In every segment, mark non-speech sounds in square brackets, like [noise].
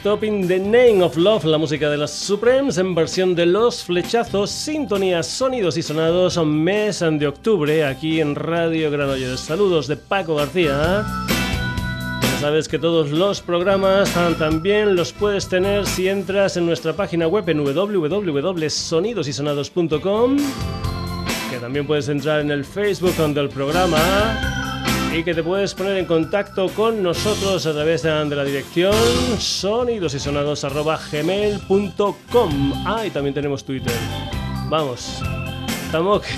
Stop in the Name of Love, la música de las Supremes en versión de Los Flechazos, sintonías, sonidos y sonados, mes de octubre aquí en Radio Granollers. Saludos de Paco García. Ya sabes que todos los programas también los puedes tener si entras en nuestra página web en www.sonidosysonados.com, que también puedes entrar en el Facebook del programa y que te puedes poner en contacto con nosotros a través de la dirección sonidosysonados.gmail.com Ah, y también tenemos Twitter. Vamos, estamos... [laughs]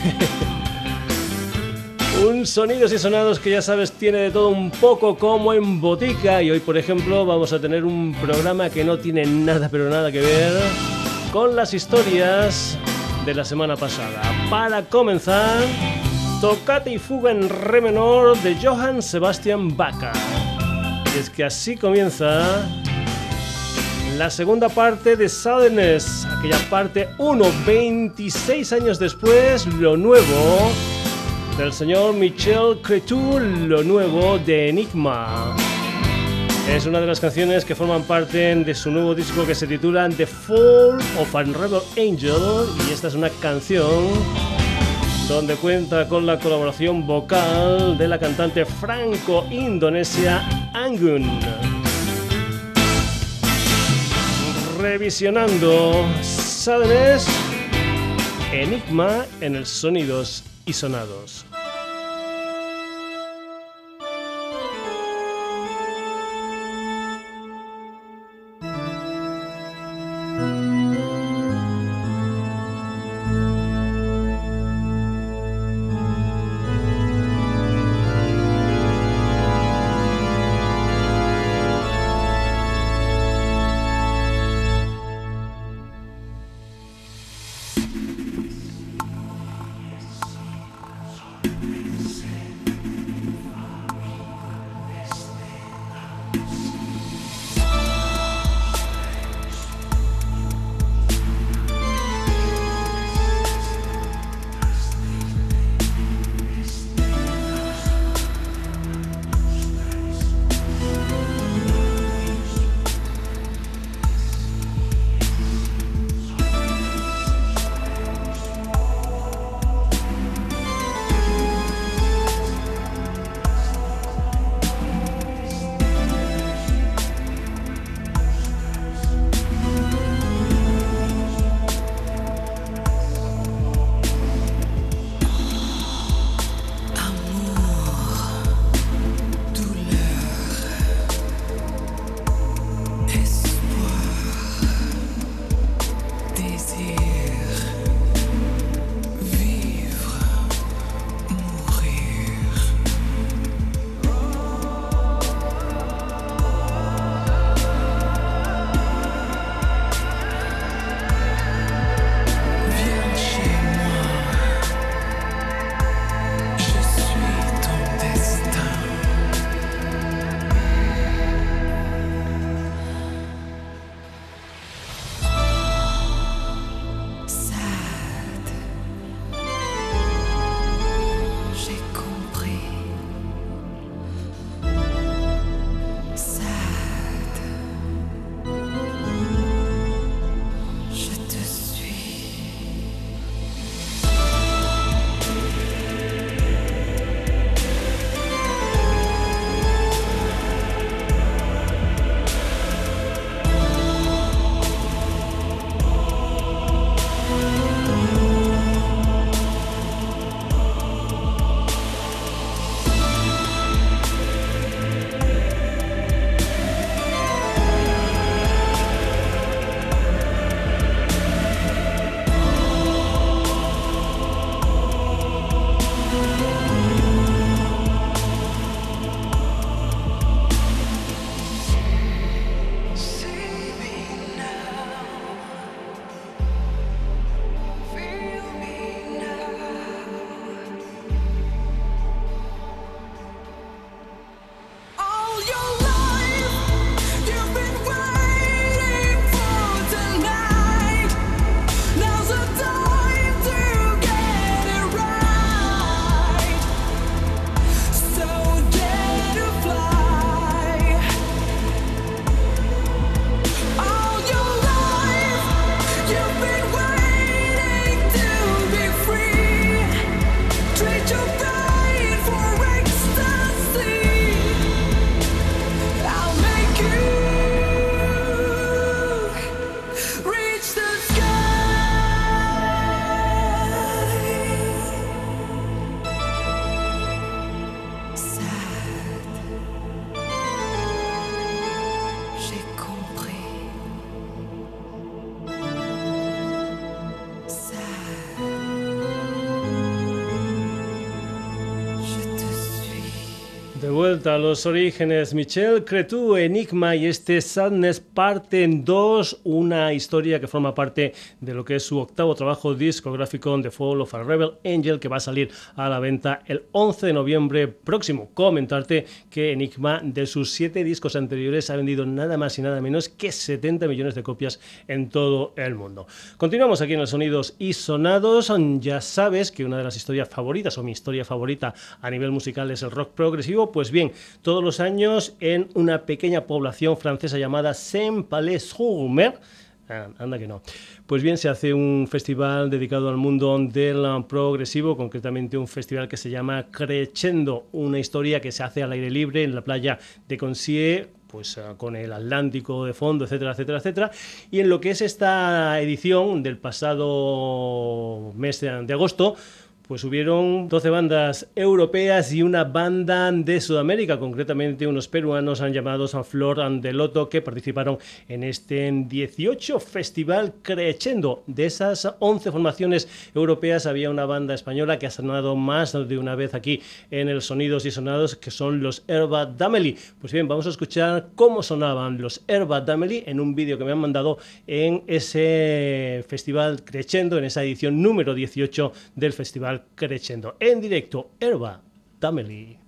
un sonidos y sonados que ya sabes tiene de todo un poco como en botica y hoy por ejemplo vamos a tener un programa que no tiene nada pero nada que ver con las historias de la semana pasada. Para comenzar Tocate y fuga en re menor de Johann Sebastian Bach. Y es que así comienza la segunda parte de Sadness, aquella parte 1, 26 años después, lo nuevo del señor Michel Cretu, lo nuevo de Enigma. Es una de las canciones que forman parte de su nuevo disco que se titula The Fall of a Rebel Angel y esta es una canción donde cuenta con la colaboración vocal de la cantante franco-indonesia Angun. Revisionando Sadness, Enigma en el Sonidos y Sonados. Los orígenes, Michel Cretu, Enigma y este Sadness parte en dos, una historia que forma parte de lo que es su octavo trabajo discográfico The Fall of a Rebel Angel que va a salir a la venta el 11 de noviembre próximo. Comentarte que Enigma de sus siete discos anteriores ha vendido nada más y nada menos que 70 millones de copias en todo el mundo. Continuamos aquí en los sonidos y sonados. Ya sabes que una de las historias favoritas o mi historia favorita a nivel musical es el rock progresivo. Pues bien, todos los años en una pequeña población francesa llamada Saint-Palais-sur-Mer, ah, anda que no. Pues bien, se hace un festival dedicado al mundo del progresivo, concretamente un festival que se llama Crescendo, una historia que se hace al aire libre en la playa de Concie pues ah, con el Atlántico de fondo, etcétera, etcétera, etcétera. Y en lo que es esta edición del pasado mes de agosto, pues hubieron 12 bandas europeas y una banda de Sudamérica, concretamente unos peruanos han llamados a Flor Loto que participaron en este 18 Festival Crescendo. De esas 11 formaciones europeas había una banda española que ha sonado más de una vez aquí en el Sonidos y Sonados, que son los Herba Dameli. Pues bien, vamos a escuchar cómo sonaban los Herba Dameli en un vídeo que me han mandado en ese Festival Crescendo, en esa edición número 18 del Festival crescendo en directo Erba Tameli.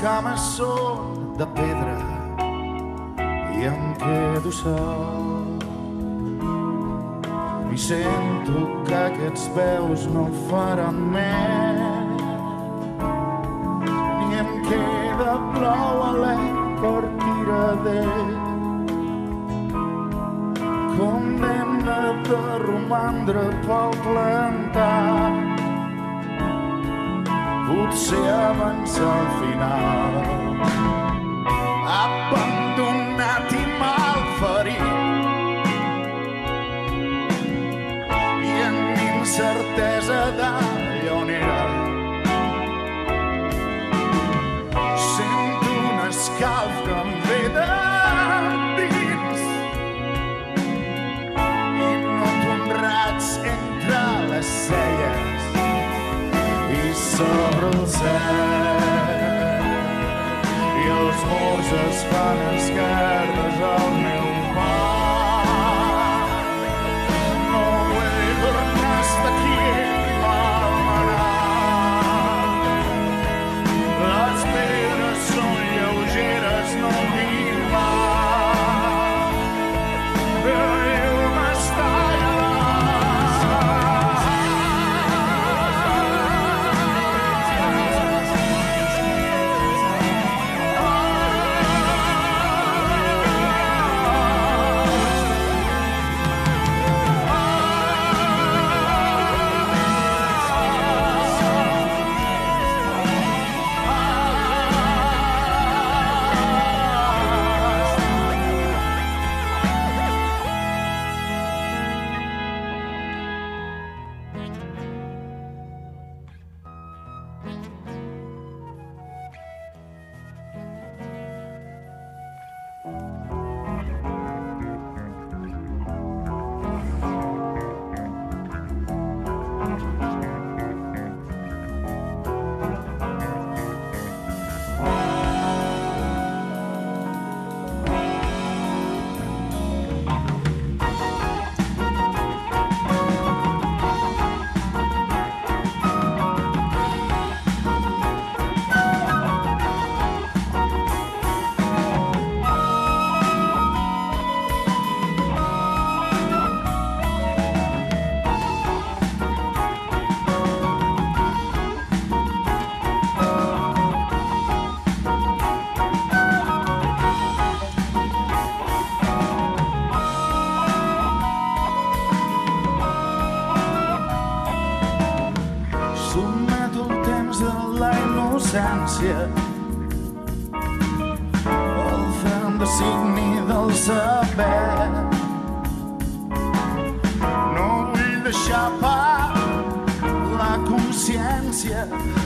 Cames són de pedra i em quedo sol. I sento que aquests veus no faran al final. Abandonat i mal malferit i amb incertesa de lleonera sento un escalf que em ve de dins i noto honrats entre les celles sobre el cel els murs es fan esquerdes al meu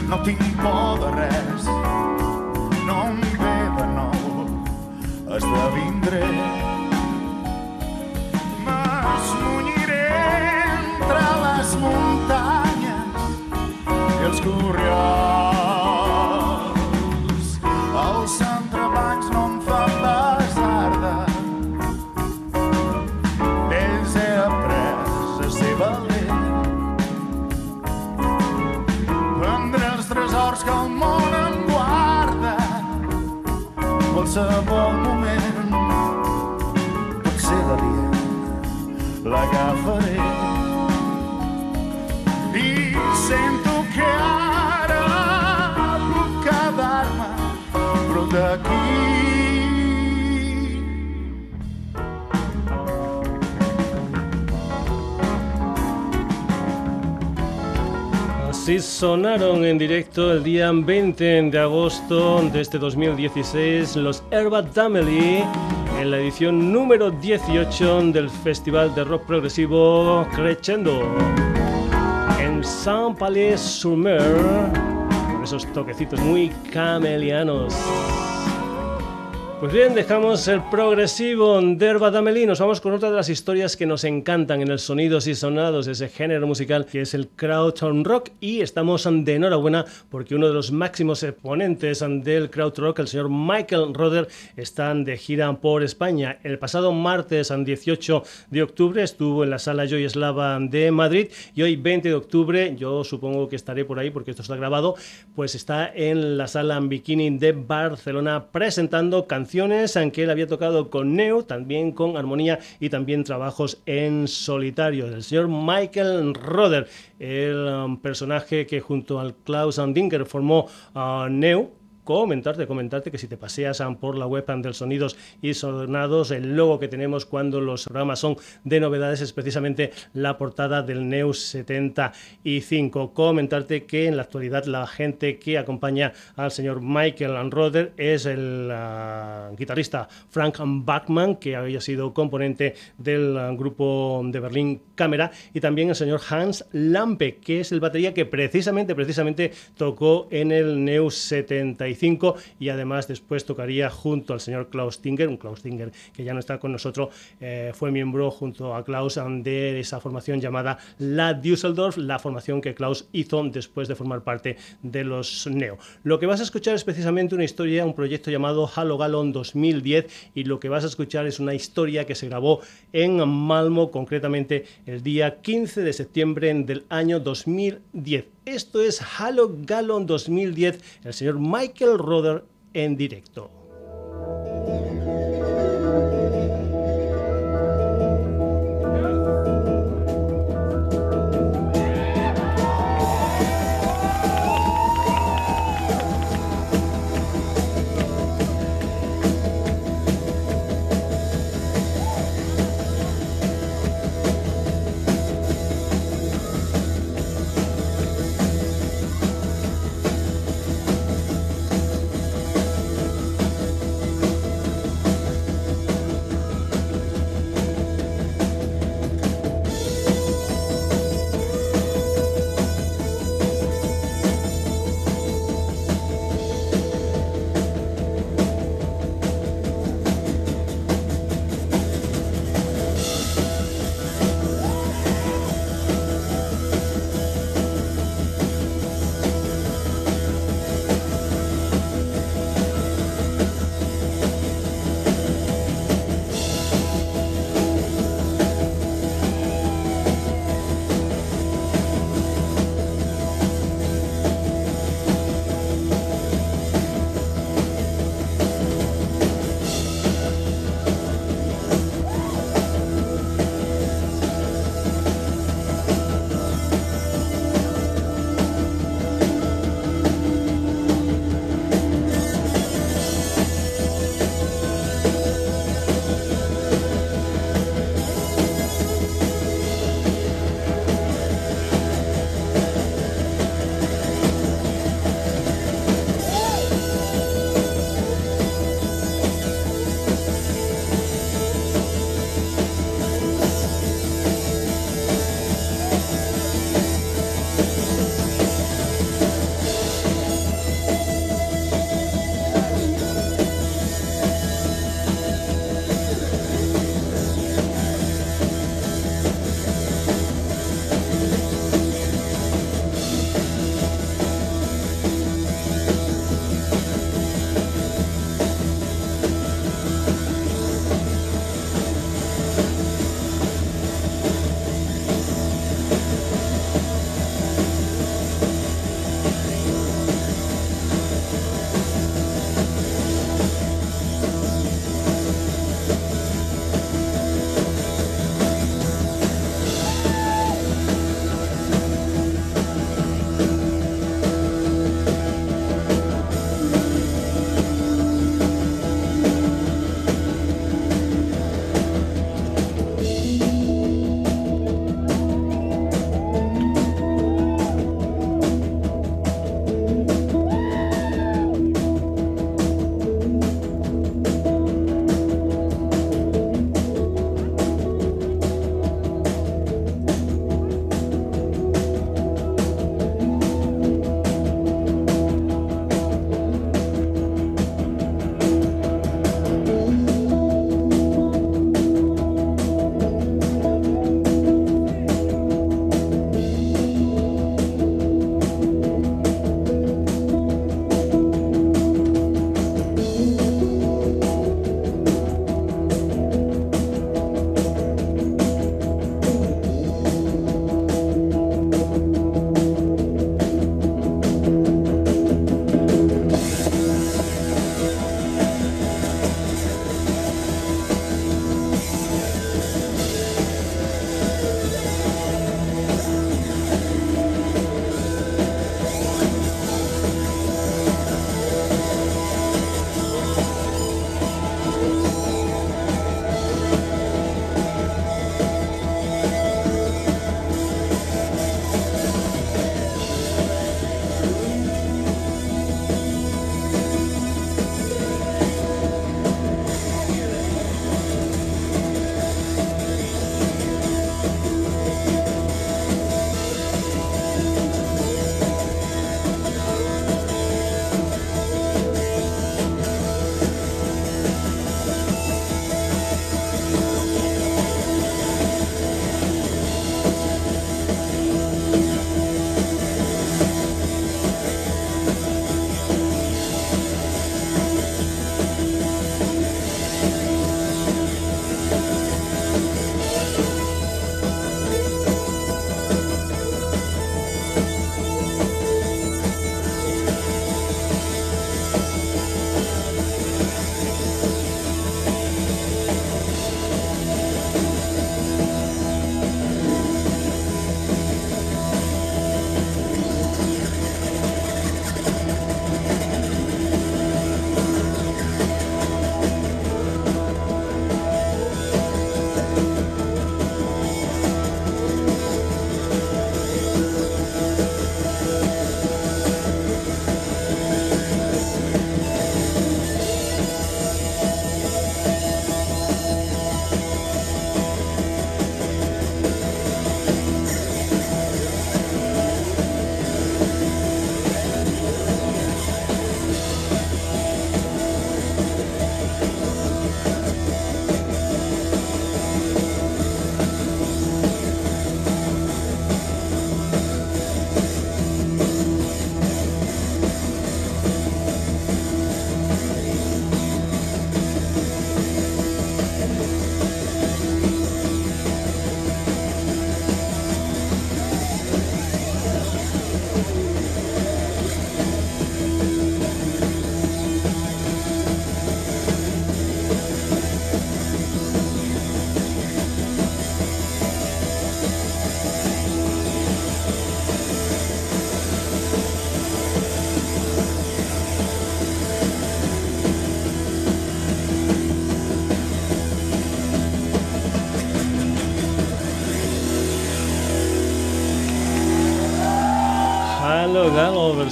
no tinc por de res, no em ve de nou, esdevindré. M'esmunyiré entre les muntanyes i els corriols. qualsevol moment. Potser la dia l'agafaré. Sonaron en directo el día 20 de agosto de este 2016 los Herba Damely en la edición número 18 del Festival de Rock Progresivo Crescendo en Saint-Palais-sur-Mer con esos toquecitos muy camelianos. Pues bien, dejamos el progresivo de Herba Nos vamos con otra de las historias que nos encantan en el sonidos y sonados ese género musical que es el crowd rock. Y estamos de enhorabuena porque uno de los máximos exponentes del crowd rock, el señor Michael Roder, está de gira por España. El pasado martes 18 de octubre estuvo en la sala Joy Slava de Madrid y hoy 20 de octubre, yo supongo que estaré por ahí porque esto está grabado, pues está en la sala Bikini de Barcelona presentando canciones aunque él había tocado con Neo, también con armonía y también trabajos en solitario. El señor Michael Roder, el um, personaje que junto al Klaus Andinger formó a Neo, comentarte, comentarte que si te paseas por la web del Sonidos y Sonados, el logo que tenemos cuando los programas son de novedades es precisamente la portada del Neus 75. Comentarte que en la actualidad la gente que acompaña al señor Michael Roder es el ah, guitarrista Frank Bachman, que había sido componente del ah, grupo de Berlín Cámara, y también el señor Hans Lampe, que es el batería que precisamente, precisamente tocó en el Neus 75 65 y además después tocaría junto al señor Klaus Tinger, un Klaus Tinger que ya no está con nosotros, eh, fue miembro junto a Klaus de esa formación llamada La Düsseldorf, la formación que Klaus hizo después de formar parte de los Neo. Lo que vas a escuchar es precisamente una historia, un proyecto llamado Halo Gallon 2010 y lo que vas a escuchar es una historia que se grabó en Malmo, concretamente el día 15 de septiembre del año 2010. Esto es Halo Gallon 2010, el señor Michael Roder en directo.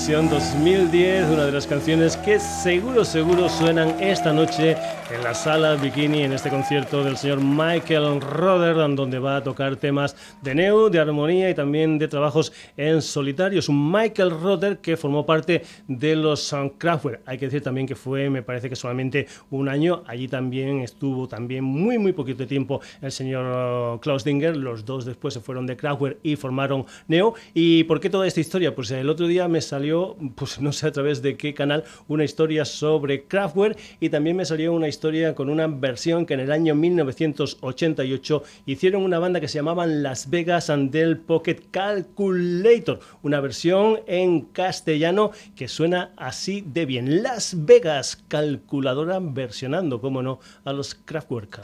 O versión 2010, una de las canciones que seguro, seguro suenan esta noche en la sala Bikini en este concierto del señor Michael Roder, donde va a tocar temas de neo, de armonía y también de trabajos en solitario. Es un Michael Roder que formó parte de los Kraftwerk. Hay que decir también que fue, me parece que solamente un año. Allí también estuvo también muy, muy poquito tiempo el señor Klaus Dinger. Los dos después se fueron de Kraftwerk y formaron Neo. ¿Y por qué toda esta historia? Pues el otro día me salió, pues no sé a través de qué canal, una historia sobre Kraftwerk y también me salió una historia con una versión que en el año 1988 hicieron una banda que se llamaban Las Vegas and del Pocket Calculator, una versión en castellano que suena así de bien. Las Vegas Calculadora versionando, como no, a los Kraftwerk.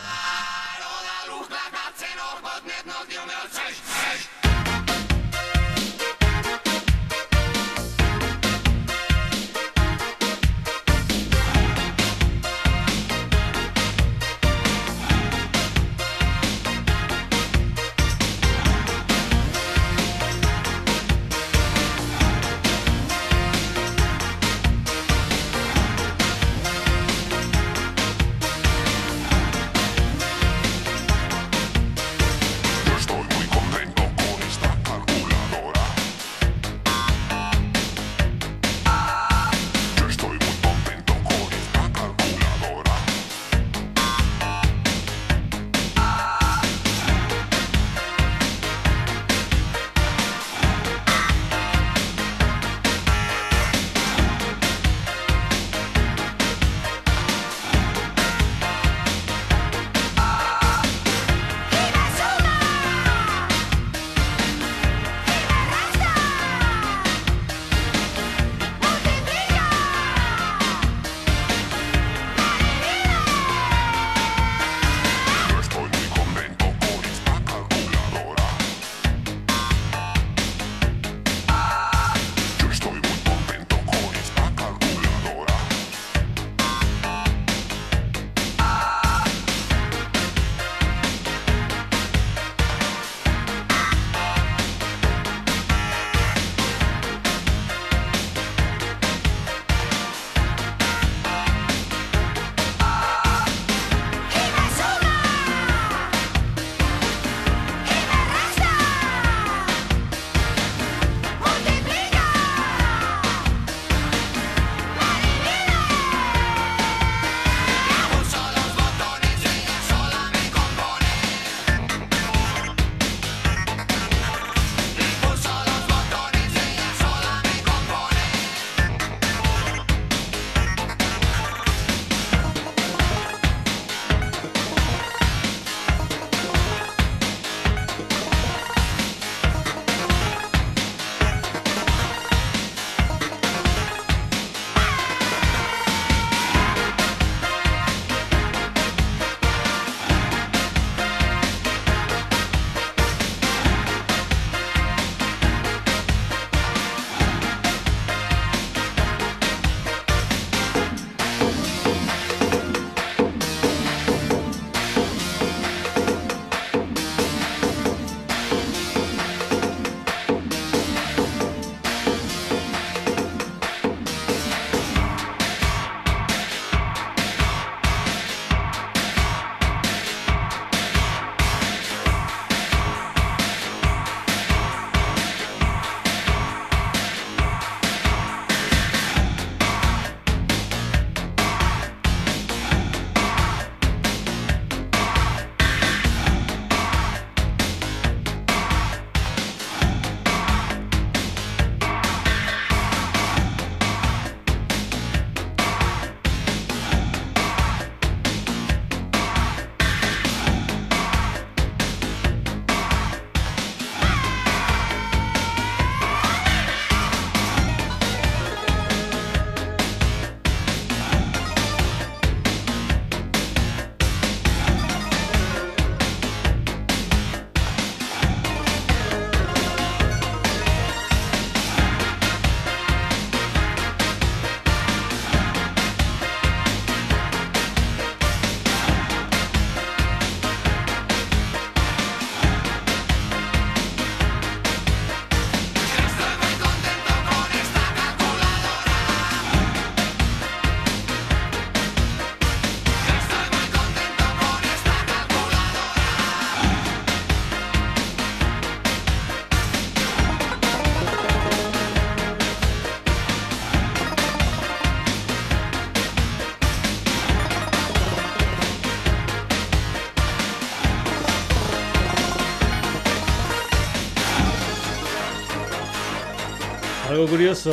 Curioso,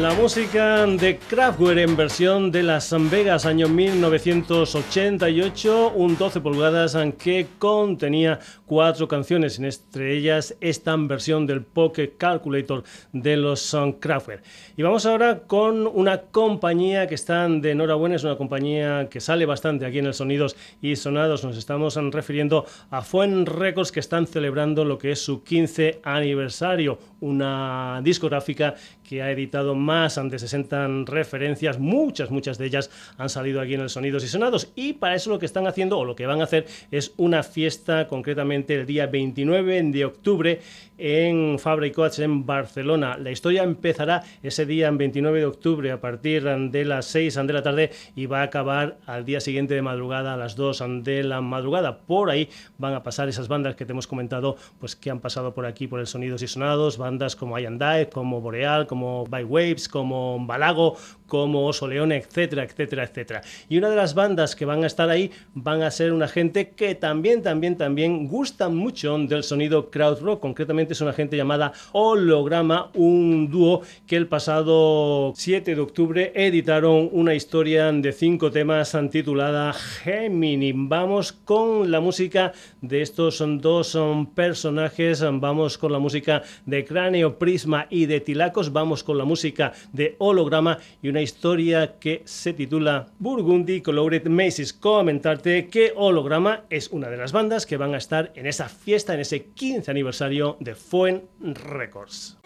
la música de Kraftwerk en versión de Las Vegas año 1988, un 12 pulgadas que contenía cuatro canciones, entre ellas esta versión del Pocket Calculator de los Kraftwerk. Y vamos ahora con una compañía que está de enhorabuena, es una compañía que sale bastante aquí en el Sonidos y Sonados, nos estamos refiriendo a Fuen Records que están celebrando lo que es su 15 aniversario, una discográfica que ha editado más de 60 referencias, muchas, muchas de ellas han salido aquí en el Sonidos y Sonados y para eso lo que están haciendo o lo que van a hacer es una fiesta concretamente el día 29 de octubre en Fabra y en Barcelona. La historia empezará ese día 29 de octubre a partir de las 6 de la tarde y va a acabar al día siguiente de madrugada a las 2 de la madrugada. Por ahí van a pasar esas bandas que te hemos comentado, pues que han pasado por aquí por el Sonidos y Sonados, bandas como I como Boreal, como como By Waves, como Balago, como Oso León, etcétera, etcétera, etcétera. Y una de las bandas que van a estar ahí van a ser una gente que también, también, también gusta mucho del sonido crowd rock. Concretamente es una gente llamada Holograma, un dúo que el pasado 7 de octubre editaron una historia de cinco temas titulada Gemini. Vamos con la música de estos dos personajes, vamos con la música de Cráneo, Prisma y de Tilacos, vamos con la música de Holograma y una historia que se titula Burgundy Colored Macy's. Comentarte que Holograma es una de las bandas que van a estar en esa fiesta, en ese 15 aniversario de Foen Records.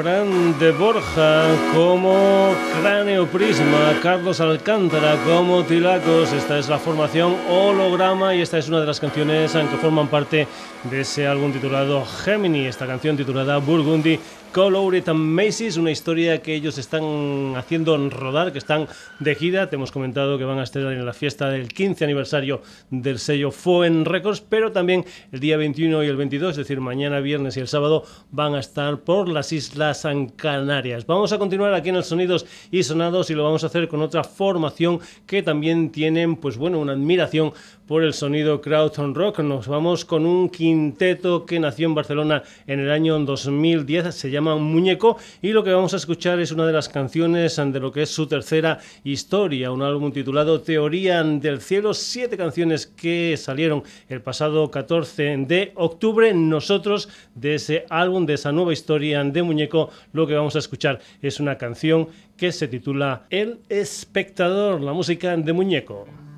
Fran de Borja, como Cráneo Prisma, Carlos Alcántara, como Tilacos. Esta es la formación Holograma y esta es una de las canciones que forman parte de ese álbum titulado Gemini, esta canción titulada Burgundy Colored and Macy's, una historia que ellos están haciendo rodar, que están de gira. Te hemos comentado que van a estar en la fiesta del 15 aniversario del sello Foen Records, pero también el día 21 y el 22, es decir, mañana viernes y el sábado, van a estar por las Islas Canarias. Vamos a continuar aquí en el Sonidos y Sonados y lo vamos a hacer con otra formación que también tienen, pues bueno, una admiración por el sonido Crowd Rock. Nos vamos con un quinteto que nació en Barcelona en el año 2010, se llama Muñeco, y lo que vamos a escuchar es una de las canciones de lo que es su tercera historia, un álbum titulado Teoría del Cielo, siete canciones que salieron el pasado 14 de octubre. Nosotros, de ese álbum, de esa nueva historia de Muñeco, lo que vamos a escuchar es una canción que se titula El espectador, la música de Muñeco.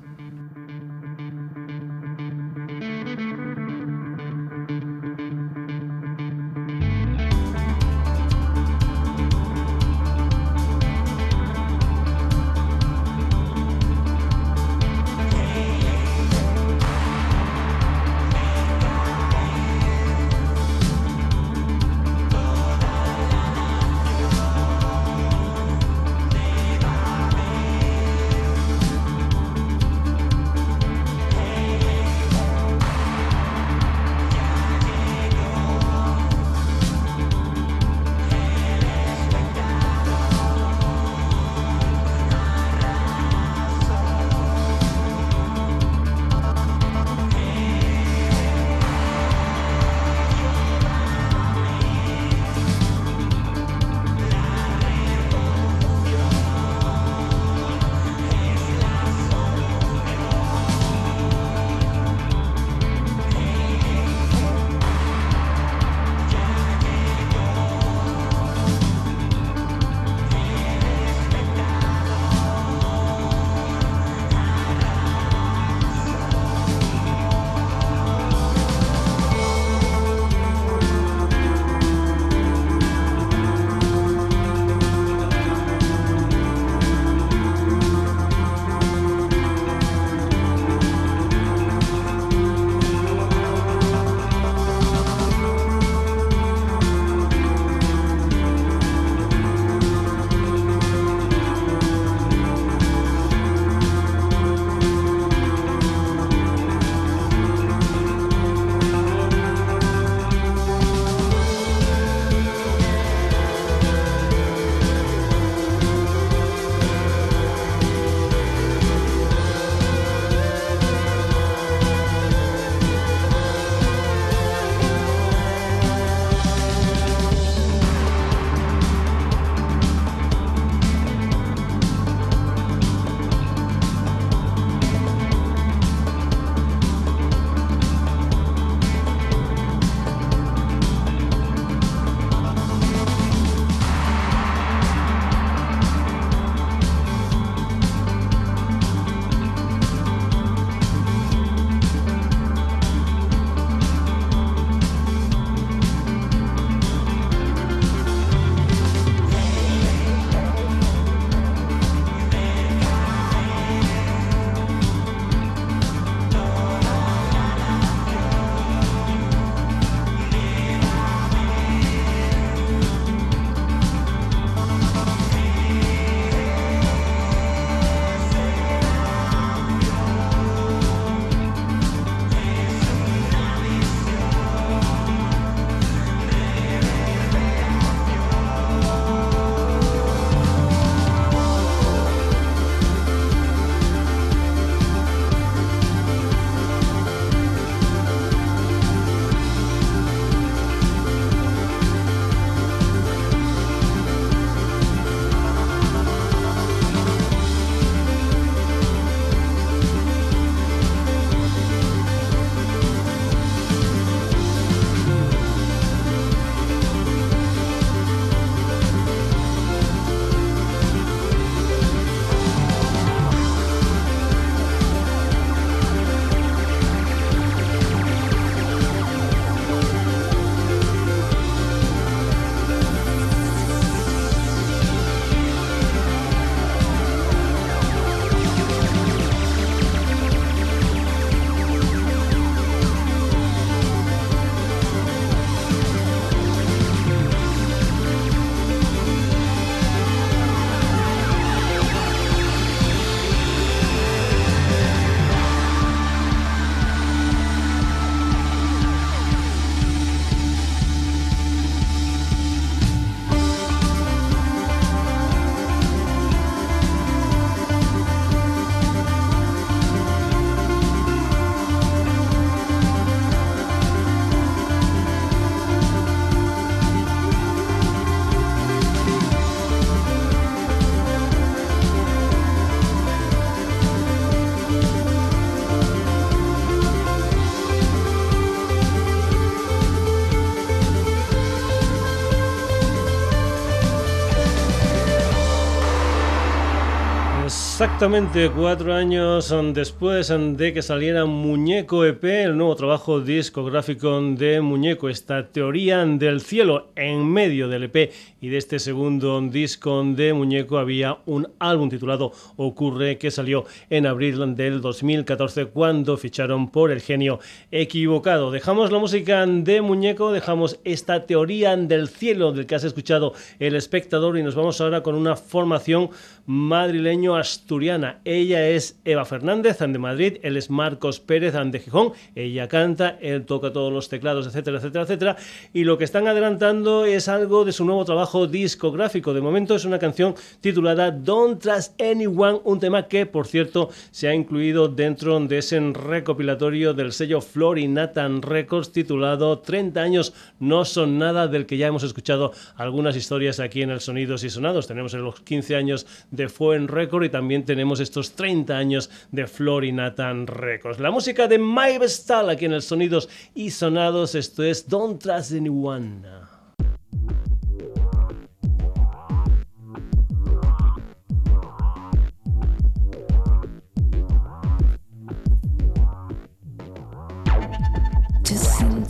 Exactamente cuatro años después de que saliera Muñeco EP, el nuevo trabajo discográfico de Muñeco, esta teoría del cielo en medio del EP y de este segundo disco de Muñeco había un álbum titulado Ocurre que salió en abril del 2014 cuando ficharon por el genio equivocado. Dejamos la música de Muñeco, dejamos esta teoría del cielo del que has escuchado el espectador y nos vamos ahora con una formación madrileño-asturiana. Ella es Eva Fernández, de Madrid, él es Marcos Pérez, de Gijón. Ella canta, él toca todos los teclados, etcétera, etcétera, etcétera. Y lo que están adelantando es algo de su nuevo trabajo discográfico. De momento es una canción titulada Don't Trust Anyone, un tema que, por cierto, se ha incluido dentro de ese recopilatorio del sello Florinatan Records titulado 30 años no son nada, del que ya hemos escuchado algunas historias aquí en el Sonidos y Sonados. Tenemos los 15 años de Fuen Record y también tenemos estos 30 años de Florinatan Records. La música de My Vestal aquí en el Sonidos y Sonados, esto es Don't Trust Anyone.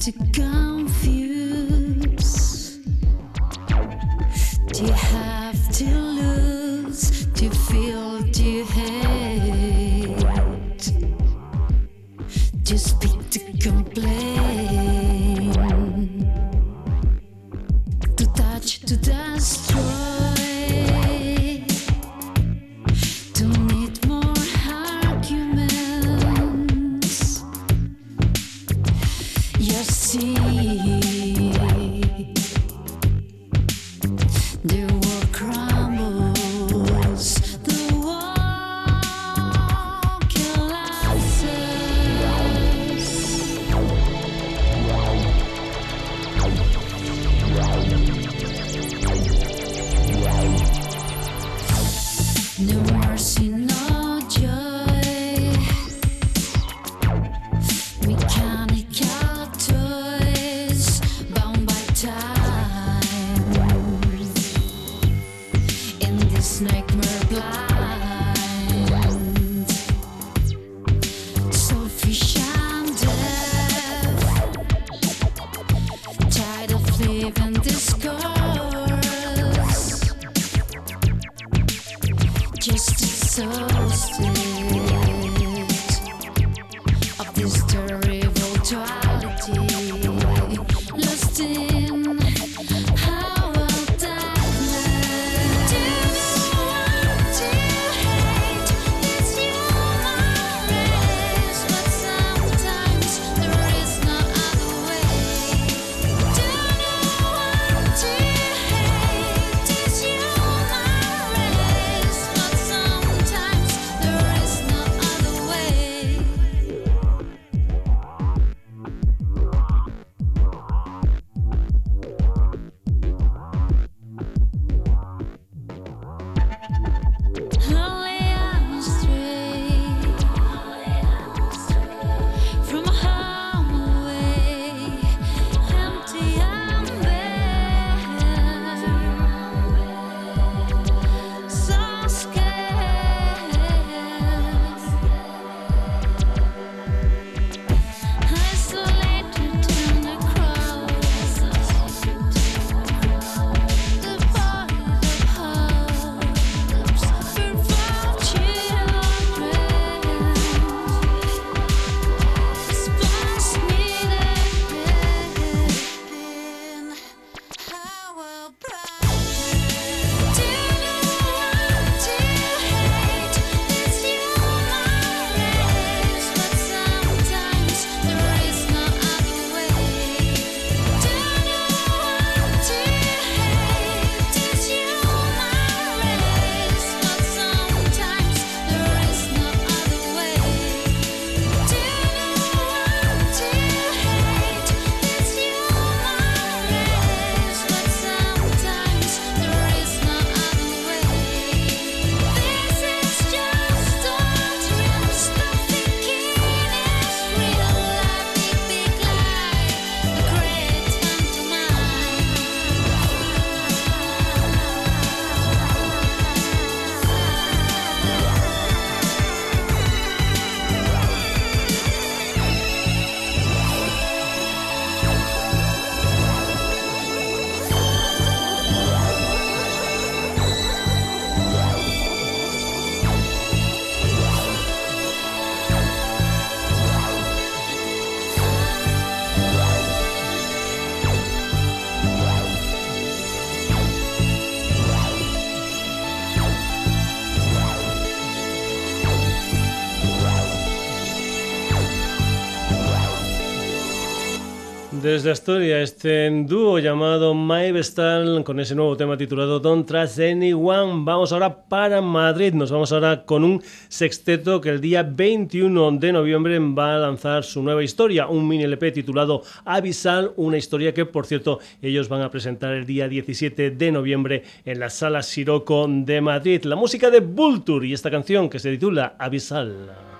to confuse? Do you have to lose? Do you feel? Do you hate? Just speak to complain? Desde Astoria, este dúo llamado My Vestal con ese nuevo tema titulado Don't Trust Anyone. Vamos ahora para Madrid. Nos vamos ahora con un sexteto que el día 21 de noviembre va a lanzar su nueva historia, un mini LP titulado Avisal, una historia que, por cierto, ellos van a presentar el día 17 de noviembre en la Sala Siroco de Madrid. La música de Vulture y esta canción que se titula Avisal.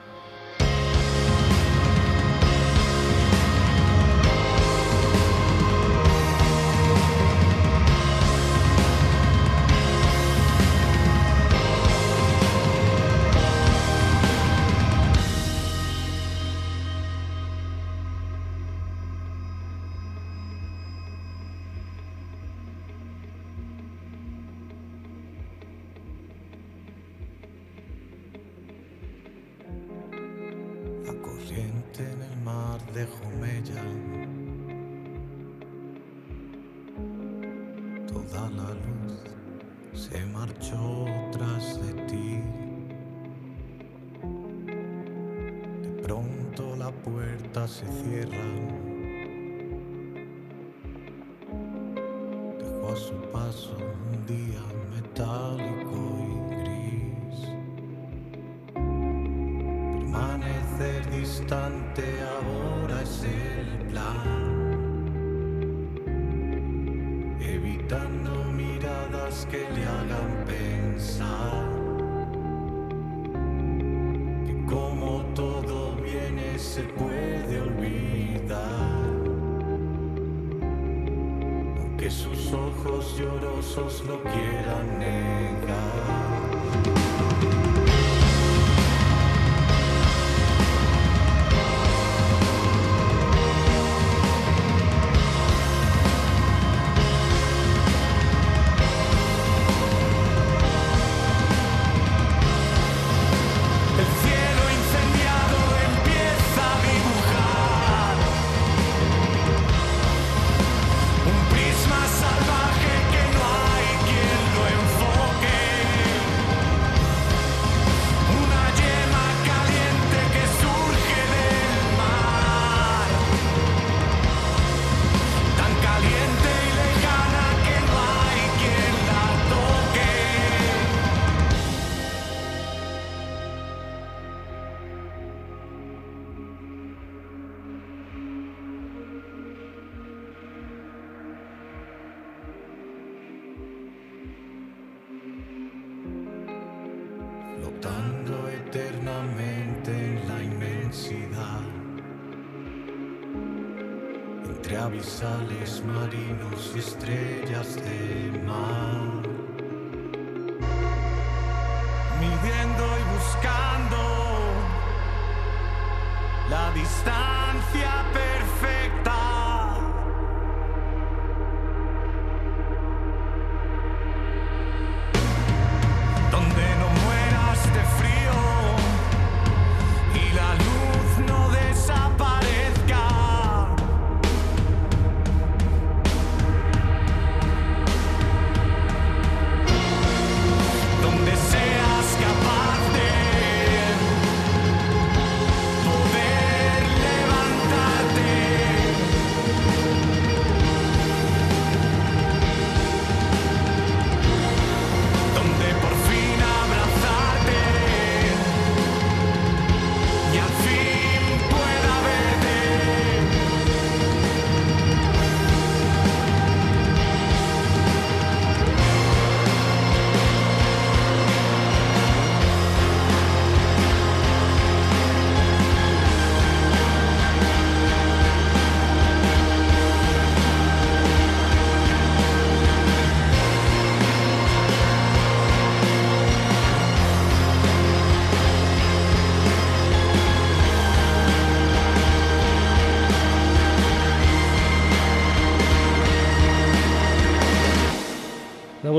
se puede olvidar. Aunque sus ojos llorosos lo quieran negar.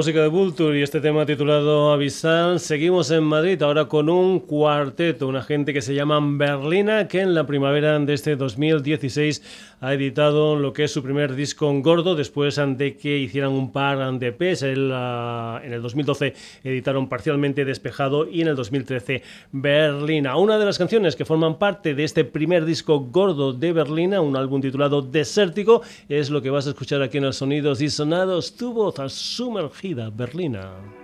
Música de Vulture y este tema titulado Avisal. Seguimos en Madrid ahora con un cuarteto, una gente que se llama Berlina, que en la primavera de este 2016 ha editado lo que es su primer disco en gordo, después de que hicieran un par de EPs. en el 2012 editaron parcialmente Despejado y en el 2013 Berlina. Una de las canciones que forman parte de este primer disco gordo de Berlina, un álbum titulado Desértico, es lo que vas a escuchar aquí en los Sonidos y Sonados. Tu voz sumergida Berlina.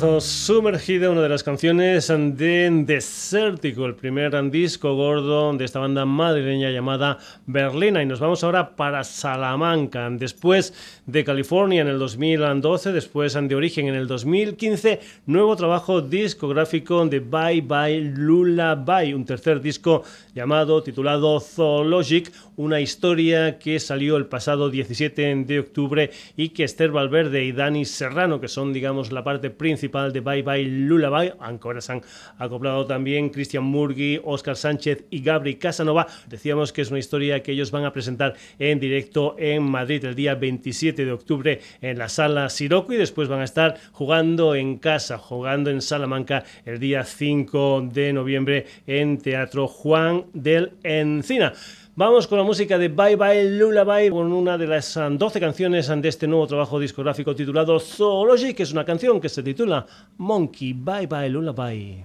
Voz sumergida, una de las canciones de Desértico, el primer disco gordo de esta banda madrileña llamada Berlina. Y nos vamos ahora para Salamanca. Después de California en el 2012, después de Origen en el 2015, nuevo trabajo discográfico de Bye Bye Lullaby, un tercer disco llamado, titulado Zoologic, una historia que salió el pasado 17 de octubre y que Esther Valverde y Dani Serrano, que son, digamos, la parte principal de Bye Bye Lullaby, aunque ahora se han acoplado también Cristian Murgui, Oscar Sánchez y Gabri Casanova. Decíamos que es una historia que ellos van a presentar en directo en Madrid el día 27 de octubre en la sala Siroco y después van a estar jugando en casa, jugando en Salamanca el día 5 de noviembre en Teatro Juan del Encina. Vamos con la música de Bye Bye Lullaby, con una de las 12 canciones de este nuevo trabajo discográfico titulado Zoology, que es una canción que se titula Monkey Bye Bye Lullaby.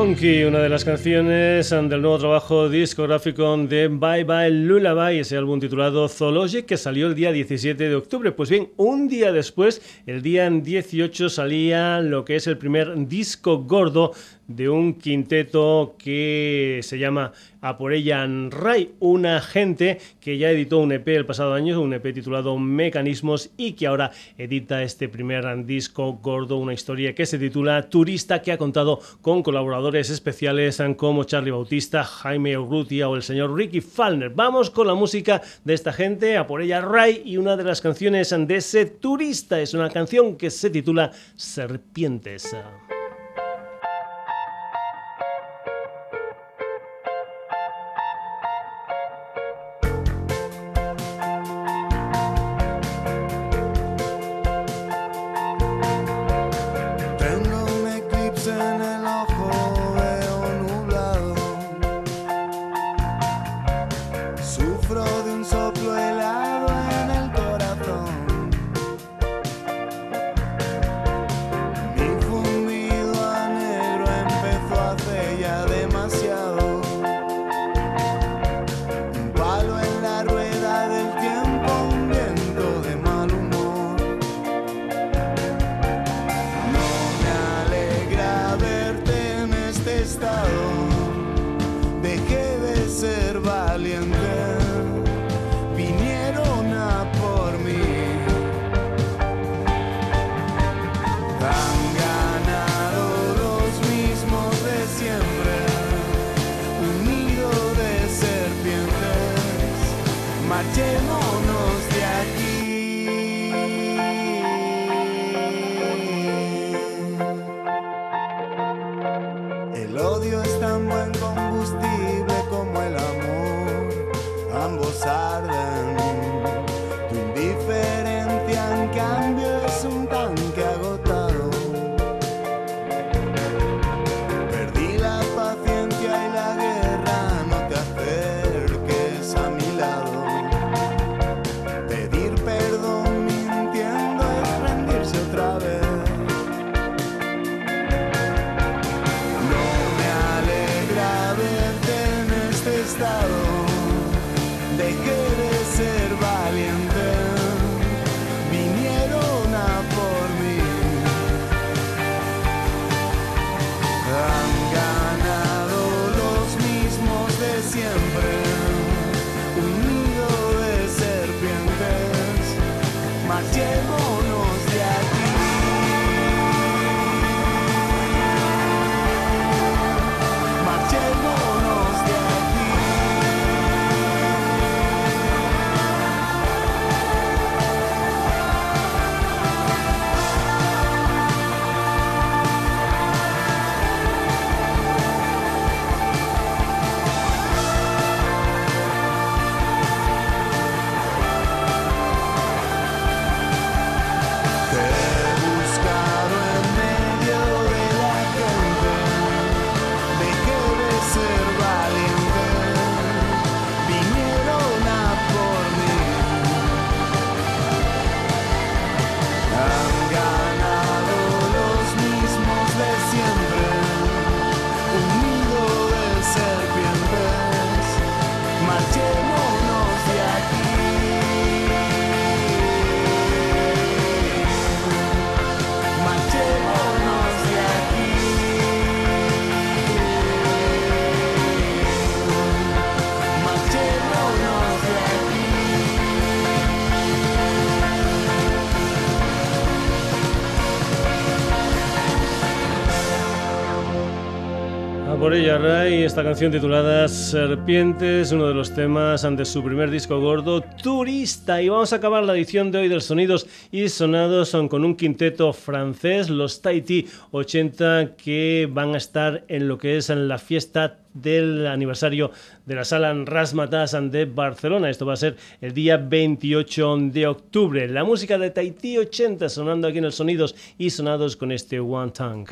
Monkey, una de las canciones del nuevo trabajo discográfico de Bye Bye Lullaby, ese álbum titulado Zoologic que salió el día 17 de octubre. Pues bien, un día después, el día 18, salía lo que es el primer disco gordo de un quinteto que se llama A por ella Ray, una gente que ya editó un EP el pasado año, un EP titulado Mecanismos y que ahora edita este primer disco gordo, una historia que se titula Turista, que ha contado con colaboradores especiales como Charlie Bautista, Jaime Urrutia o el señor Ricky Falner. Vamos con la música de esta gente, A por ella Ray y una de las canciones de ese turista es una canción que se titula Serpientes. Ray, esta canción titulada Serpientes, uno de los temas ante su primer disco gordo, Turista. Y vamos a acabar la edición de hoy del Sonidos y Sonados son con un quinteto francés, los Tahiti 80, que van a estar en lo que es en la fiesta del aniversario de la sala Rasmatas de Barcelona. Esto va a ser el día 28 de octubre. La música de Tahiti 80 sonando aquí en el Sonidos y Sonados con este One Tank.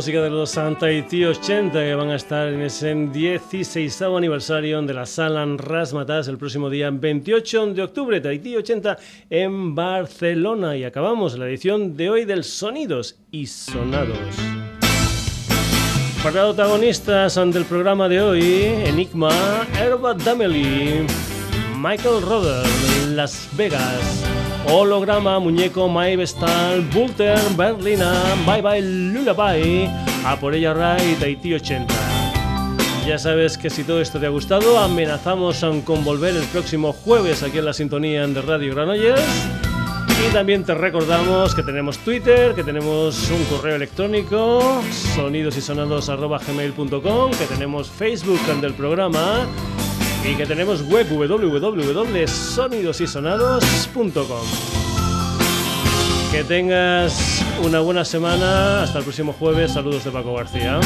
Música de los Santa y Tío 80 que van a estar en ese 16 aniversario de la Sala Rasmatas el próximo día 28 de octubre, Tahití 80 en Barcelona. Y acabamos la edición de hoy del Sonidos y Sonados. Protagonistas del programa de hoy, Enigma, Herba Dameli, Michael Roder, Las Vegas. Holograma, Muñeco, My Vestal, Bulter, Berlina, Bye Bye Lullaby, A por ella Ray, Tahiti 80. Ya sabes que si todo esto te ha gustado, amenazamos con volver el próximo jueves aquí en la sintonía de Radio Granollers. Y también te recordamos que tenemos Twitter, que tenemos un correo electrónico, sonidosysonados.gmail.com, que tenemos Facebook del programa y que tenemos web www.sonidosysonados.com. Que tengas una buena semana. Hasta el próximo jueves. Saludos de Paco García.